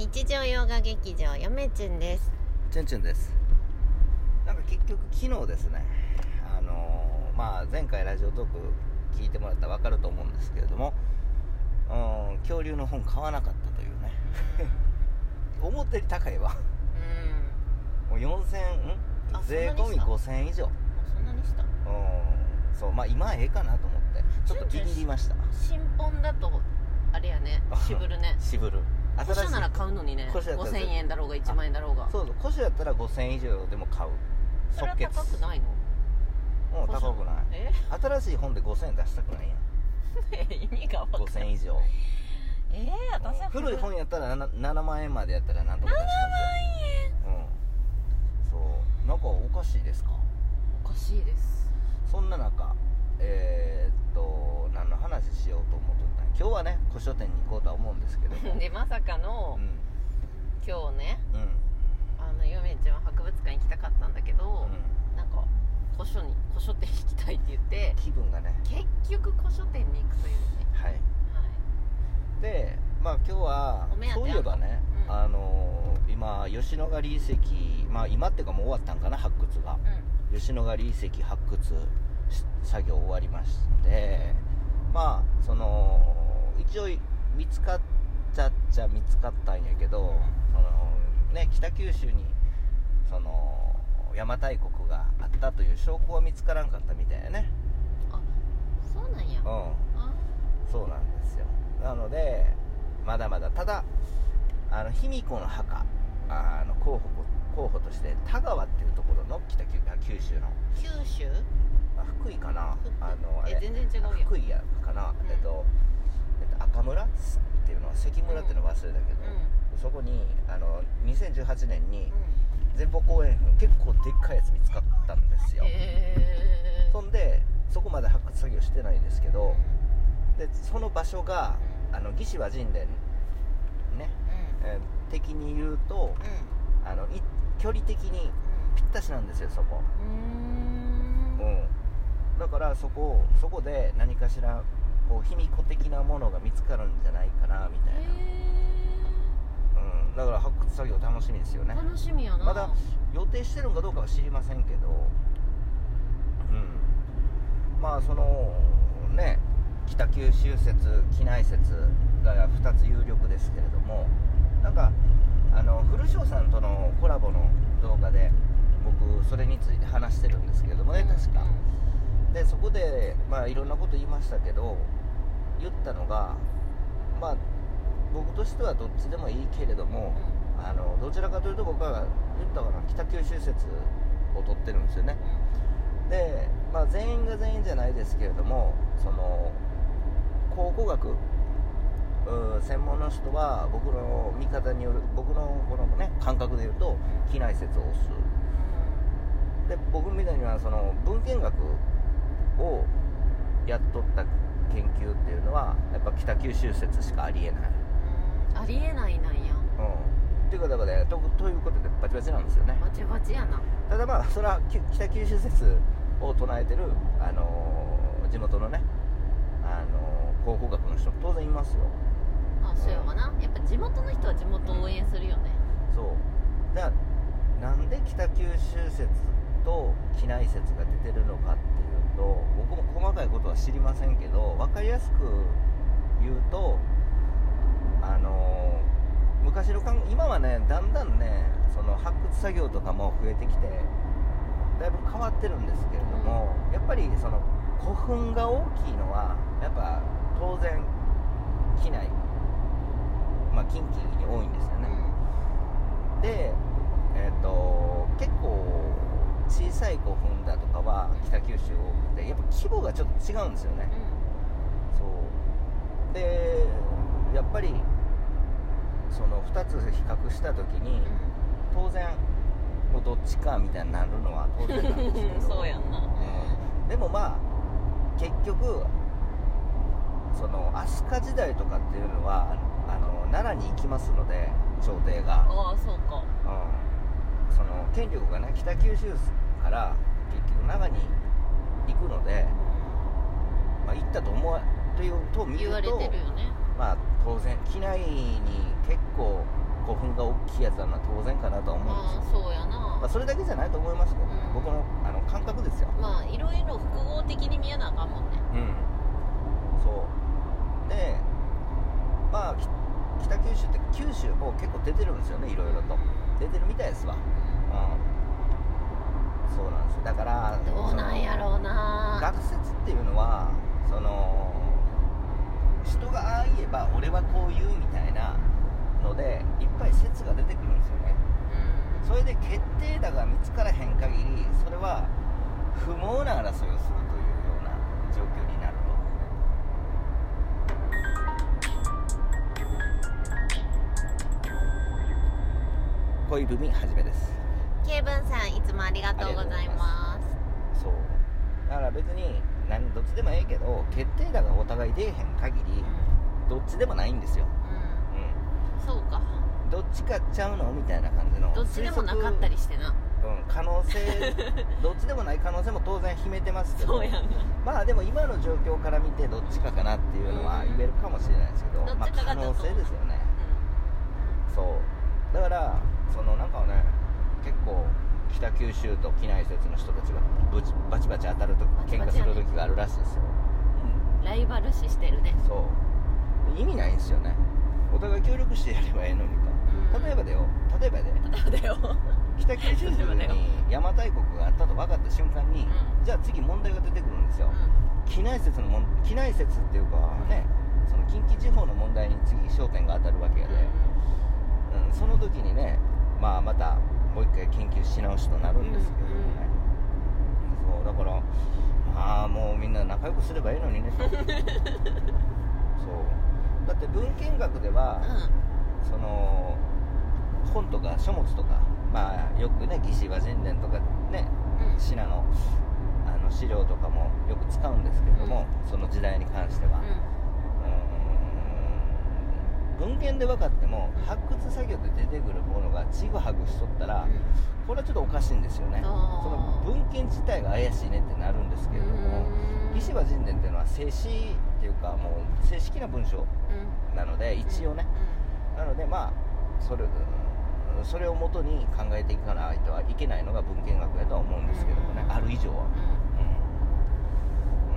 日常洋画劇場よめちゅんです。チュンチュンです。なんか結局昨日ですね。あのーまあ前回ラジオトーク聞いてもらったら分かると思うんですけれどもうん恐竜の本買わなかったというね。思ったより高いわ。うん。もう4000あん？税込みそんなにした？5000以上。うんそんなにした？そうまあ今はええかなと思って。ちょっとビビりました。新本だとあれやね。渋るね。渋る古書なら買うのにね。古書やったら5000円だろうが1万円だろうが。そうそう古書やったら5000以上でも買う。それは高くないの？う高くない。え？新しい本で5000円出したくないやん。意味が分かんない。5000以上。えー、私は古い。本やったら 7, 7万円までやったらなんとか出しますよ。うん。そう。なんかおかしいですか？おかしいです。そんな中えー、っと何の話しようと思っとった？今日はね古書店に行こうとは思うんですけども。で まさかうの、ん。今日ねうん。あのゆめちゃんは博物館行きたかったんだけど、うん。なんか古書に古書店行きたいって言って気分がね。結局古書店に行くというね。はい。はい。でまあ今日はそういえばね、うん。あのー今吉野ヶ里遺跡まあ今っていうかもう終わったんかな発掘が。吉野ヶ里遺跡発掘し作業終わりましてまあその一応見つかっちゃっちゃ見つかったんやけど、そのね北九州にその邪馬台国があったという証拠は見つからんかったみたいやね。うんあそうなんや。うん。あそうなんですよ。なのでまだまだただあの卑弥呼の墓あの候補候補として田川っていうところの北九あ九州の。九州？あ福井かな。あのあれ。え全然違う福井やかな、うん。えっと、えっと、赤村っていうのは関村っていうの忘れたけど、そこにあの2018年に前方後円墳結構でっかいやつ見つかったんですよ、へえそんでそこまで発掘作業してないんですけど、でその場所があの義士和神殿ね、えー的に言うとあのい距離的にぴったしなんですよそこ。うんうん。うん。だからそこそこで何かしらこう卑弥呼的なものが見つかるんじゃないかなみたいな、うん、だから発掘作業楽しみですよね。楽しみやな。まだ予定してるのかどうかは知りませんけどうん。まあそのね北九州説機内説が2つ有力ですけれどもなんかあの古庄さんとのコラボの動画で僕それについて話してるんですけれどもね確か、でそこでまあいろんなこと言いましたけど言ったのがまあ僕としてはどっちでもいいけれども、あのどちらかというと僕は言ったかな北九州説を取ってるんですよね。で、まあ、全員が全員じゃないですけれどもその考古学専門の人は僕の見方による僕のこのね感覚で言うと機内説を推す。で僕みたいにはその文献学をやっとった研究っていうのはやっぱ北九州説しかありえない。ありえないなんや。うん。っていうことでとということでバチバチなんですよね。バチバチやな。ただまあそれはき北九州説を唱えてる、あのー地元のね、あのー考古学の人当然いますよ。あそうやわな。やっぱ地元の人は地元を応援するよね。そう。じゃあなんで北九州説と機内説が出てるのかっていうと僕も細かいことは知りませんけど分かりやすく言うとあのー昔の今はねだんだんねその発掘作業とかも増えてきてだいぶ変わってるんですけれども、やっぱりその古墳が大きいのはやっぱ当然機内まあ近畿に多いんですよね、で、えっと結構小さい古墳だとかは北九州多くてやっぱ規模がちょっと違うんですよね、そう。でやっぱりその2つ比較した時に当然もうどっちかみたいになるのは当然なんですけうんど。そうやんな。うん。でもまあ結局その飛鳥時代とかっていうのはあの奈良に行きますので朝廷が、ああそうか。うん、その権力がね北九州から結局長に行くので、まあ、行ったと思わというと見ると言われてるよね。まあ当然機内に結構古いやつなのは当然かなとは思うんですよ。まあそうやな。まあ、それだけじゃないと思いますけど、ねうん。僕のあの感覚ですよ。まあいろいろ複合的に見やなあかんもんね。うん。そう。でまあき北九州って九州も結構出てるんですよねいろいろと。出てるみたいですわ。うん。そうなんですよ。だからどうなんやろうな。学説っていうのはその人がああ言えば俺はこう言うみたいなのでいっぱい説が出てくるんですよね。うん。それで決定打が見つからへん限りそれは不毛な争いをするというような状況になると恋文はじめです。ケイブンさんいつもありがとうございます。そう。だから別に何どっちでもええけど決定打がお互い出えへん限りどっちでもないんですよ、うん、うん、そうか。うん、どっちかちゃうのみたいな感じのどっちでもなかったりしてな。うん、可能性 どっちでもない可能性も当然秘めてますけどそうやな。まあでも今の状況から見てどっちかかなっていうのは言えるかもしれないですけど、どっまあ、可能性ですよね。そう。だからそのなんかね結構北九州と畿内説の人たちがぶちバチバチ当たると喧嘩する時があるらしいですよ、うん。ライバル視してるね。うん、そう。意味ないんですよね。お互い協力してやればええのにと、うん。例えばだよ。例えばで例えばだよ。北九州に邪馬台国があったと分かった瞬間に、うん。じゃあ次問題が出てくるんですよ、機内説のもん機内説っていうかねその近畿地方の問題に次焦点が当たるわけやで、うん、その時にねまあまたもう一回研究し直しとなるんですけどもね、そうだからまあもうみんな仲良くすればいいのにね。とそう。だって文献学では、その本とか書物とかまあよくね魏志倭人伝とかねうん。うん信濃あの資料とかもよく使うんですけれども、その時代に関しては、文献で分かっても発掘作業で出てくるものがちぐはぐしとったら、これはちょっとおかしいんですよね。その文献自体が怪しいねってなるんですけれどもうん。魏志倭人伝っていうのは正史っていうかもう正式な文章うん。なので一応ね、なのでまあそれうんそれをもとに考えていかないとはいけないのが文献学やとは思うんですけどもね、うん。ある以上は、う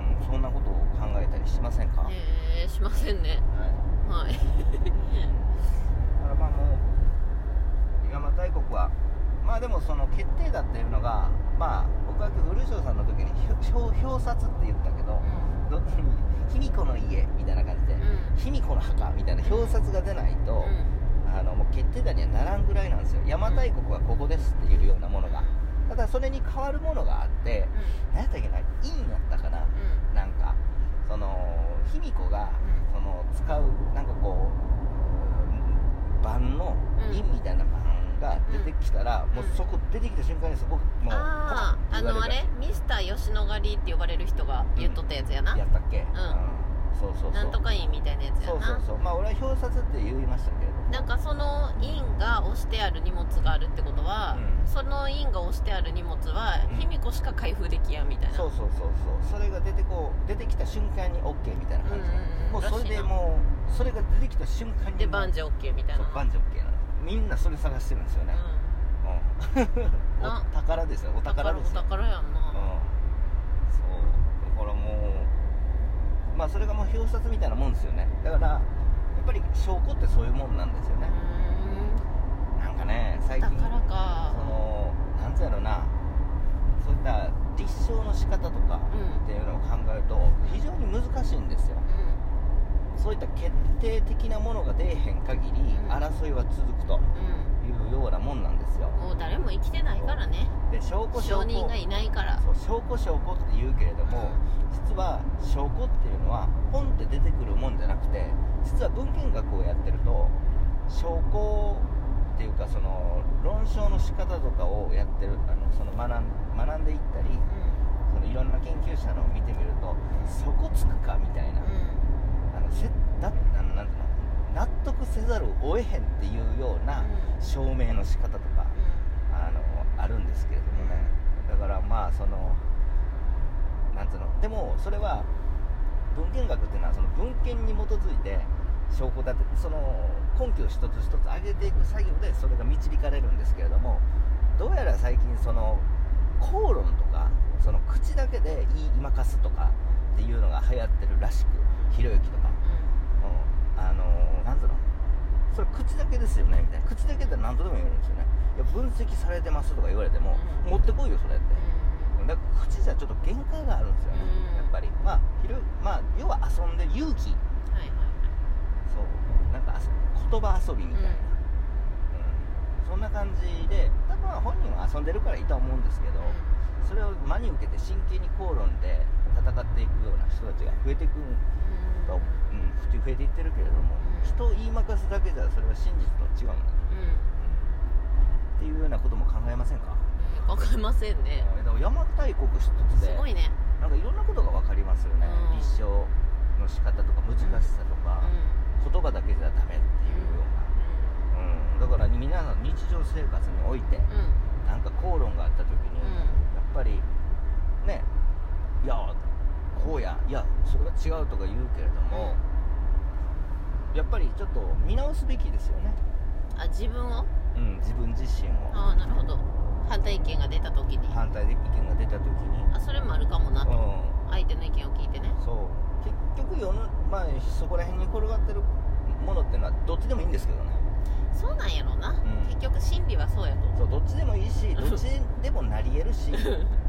ん。うん。うん、そんなことを考えたりしませんか、うんえー、しませんね。はい、はい。だからまあもう邪馬台国はまあでもその決定だっていうのがまあ僕は古城さんの時に表表札って言ったけど、ど卑弥呼の家みたいな感じで、うん。卑弥呼の墓みたいな表札が出ないと、あのもう決定打にはならんぐらいなんですよ。邪馬台国はここですっていうようなものが。ただそれに変わるものがあって何やったっけな陰やったかな。なんかその卑弥呼がその使うなんかこう盤の陰みたいな盤が出てきたら、うん。もうそこ出てきた瞬間にそこもうああのあれ？ミスター吉野ヶ里って呼ばれる人が言っとったやつやな、やったっけ？そうそうそう。なんとかいいみたいなやつやそうなそうそう。まあ俺は表札って言いましたけれどもなんかその印が押してある荷物があるってことは、うん。その印が押してある荷物はうん。卑弥呼しか開封できやんみたいな。そうそうそうそう。それが出てこう出てきた瞬間に OK みたいな感じ、うんもうそれでもうそれが出てきた瞬間にでもう万事 OK みたいな。そう万事 OK なの。みんなそれ探してるんですよね、うん。な。お宝ですよおうん、宝ですよ。お宝やんな、うん。そう。だからもうまあそれがもう表札みたいなもんですよね。だからぱり証拠ってそういうもんなんですよね、なんかね最近だからか。そのなんつうやろな。そういった立証の仕方とかうん。っていうのを考えると非常に難しいんですよ。そういった決定的なものが出えへん限りうん。争いは続くとうん、いうようなもんなんですよ。うん、もう誰も生きてないからね。で証拠証人がいないから拠証拠って言うけれども実は証拠っていうのはポンって出てくるもんじゃなくて実は文献学をやってると証拠っていうかその論証の仕方とかをやってるあのその学ん学んでいったりそのいろんな研究者のを見てみるとそこつくかみたいな、あのせだあのなんていうの納得せざるを得へんっていうような証明の仕方とか、あのあるんですけれどもね。だからまあそのなんつうの？でもそれは文献学っていうのはその文献に基づいて証拠立てその根拠を一つ一つ上げていく作業でそれが導かれるんですけれどもどうやら最近その口論とかその口だけで言いまかすとかっていうのが流行ってるらしくひろゆきとか、うん、あのなんだろうそれ口だけですよねみたいな。口だけで何とでも言えるんですよね。いや分析されてますとか言われても、うん。持ってこいよそれって。うんだから口じゃちょっと限界があるんですよね、うん。やっぱり。まあひろまあ要は遊んで勇気。はいはいそう。なんか遊言葉遊びみたいな、うん。そんな感じで多分本人は遊んでるからいいとは思うんですけど、はいそれを真に受けて真剣に口論で戦っていくような人たちが増えていくんうん。と、うん、普通増えていってるけれども、うん。人を言いまかすだけじゃそれは真実とは違うんだ、うん。っていうようなことも考えませんか、考えませんね。だから邪馬台国一つすでごいね。なんかいろんなことが分かりますよね、うん。立証の仕方とか難しさとか、う言葉だけじゃダメっていうような、うん、だから皆さん日常生活において、んうん。なんか口論があった時に、うん。やっぱりねいやこうやいやそれは違うとか言うけれども、やっぱりちょっと見直すべきですよね、あ自分を？うん、自分自身を。ああなるほど反対意見が出た時に。反対意見が出た時に。あそれもあるかもな。とう相手の意見を聞いてね。んそう。結局世の、まあ、そこら辺に転がってるものっていうのはどっちでもいいんですけどね。そうなんやろうな、ん。結局真理はそうやとそうどっちでもいいしどっちでもなり得るし、